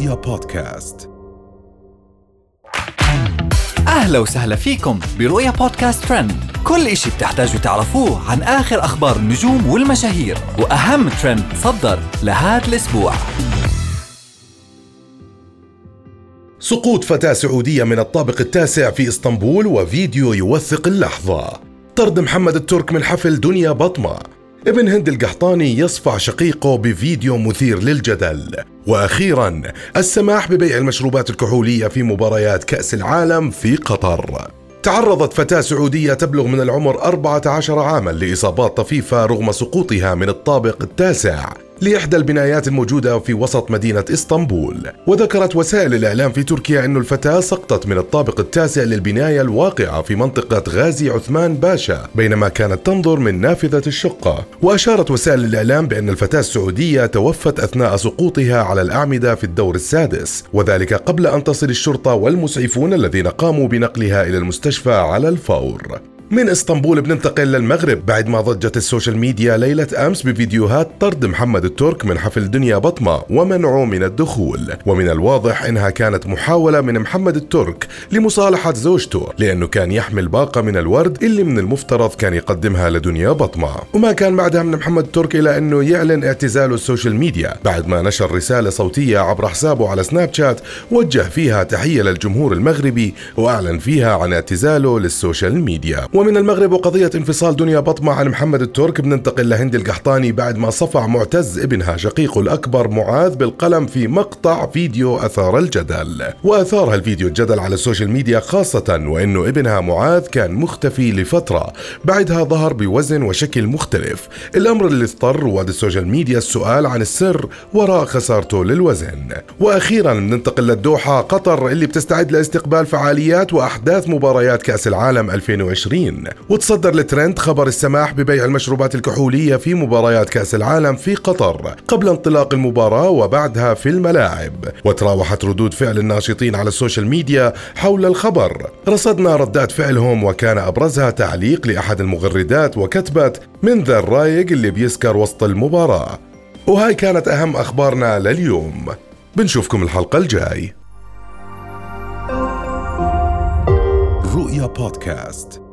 رؤيا بودكاست. أهلا وسهلا فيكم برؤيا بودكاست ترند. كل إشي بتحتاجوا تعرفوه عن آخر أخبار النجوم والمشاهير وأهم ترند صدر لهذا الأسبوع. سقوط فتاة سعودية من الطابق التاسع في إسطنبول وفيديو يوثق اللحظة. طرد محمد الترك من حفل دنيا بطمة. ابن هند القحطاني يصفع شقيقه بفيديو مثير للجدل. وأخيرا السماح ببيع المشروبات الكحولية في مباريات كأس العالم في قطر. تعرضت فتاة سعودية تبلغ من العمر 14 عاما لإصابات طفيفة رغم سقوطها من الطابق التاسع. لإحدى البنايات الموجودة في وسط مدينة إسطنبول. وذكرت وسائل الإعلام في تركيا أن الفتاة سقطت من الطابق التاسع للبناية الواقعة في منطقة غازي عثمان باشا بينما كانت تنظر من نافذة الشقة. وأشارت وسائل الإعلام بأن الفتاة السعودية توفت أثناء سقوطها على الأعمدة في الدور السادس وذلك قبل أن تصل الشرطة والمسعفون الذين قاموا بنقلها إلى المستشفى على الفور. من إسطنبول بننتقل للمغرب بعد ما ضجت ال social media ليلة أمس بفيديوهات طرد محمد الترك من حفل دنيا بطمة ومنعه من الدخول. ومن الواضح إنها كانت محاولة من محمد الترك لمصالحة زوجته لأنه كان يحمل باقة من الورد اللي من المفترض كان يقدمها لدنيا بطمة. وما كان بعدها من محمد الترك إلا أنه يعلن اعتزاله ال social media. بعد ما نشر رسالة صوتية عبر حسابه على Snapchat وجه فيها تحية للجمهور المغربي وأعلن فيها عن اعتزاله لل social media. ومن المغرب وقضية انفصال دنيا بطمة عن محمد الترك بننتقل لهند القحطاني بعد ما صفع معتز ابنها شقيقه الأكبر معاذ بالقلم في مقطع فيديو أثار الجدل. وأثار هالفيديو الجدل على ال social media خاصة وأنه ابنها معاذ كان مختفي لفترة. بعدها ظهر بوزن وشكل مختلف. الأمر اللي اضطر رواد ال social media السؤال عن السر وراء خسارته للوزن. وأخيرا بننتقل للدوحة قطر اللي بتستعد لإستقبال فعاليات وأحداث مباريات كأس العالم 2020 وتصدر الترند خبر السماح ببيع المشروبات الكحولية في مباريات كأس العالم في قطر قبل انطلاق المباراة وبعدها في الملاعب. وتراوحت ردود فعل الناشطين على ال social media حول الخبر. رصدنا ردات فعلهم وكان أبرزها تعليق لأحد المغردات وكتبت من ذا الرايق اللي بيسكر وسط المباراة وهاي كانت أهم أخبارنا لليوم. بنشوفكم الحلقة الجاي. رؤيا بودكاست.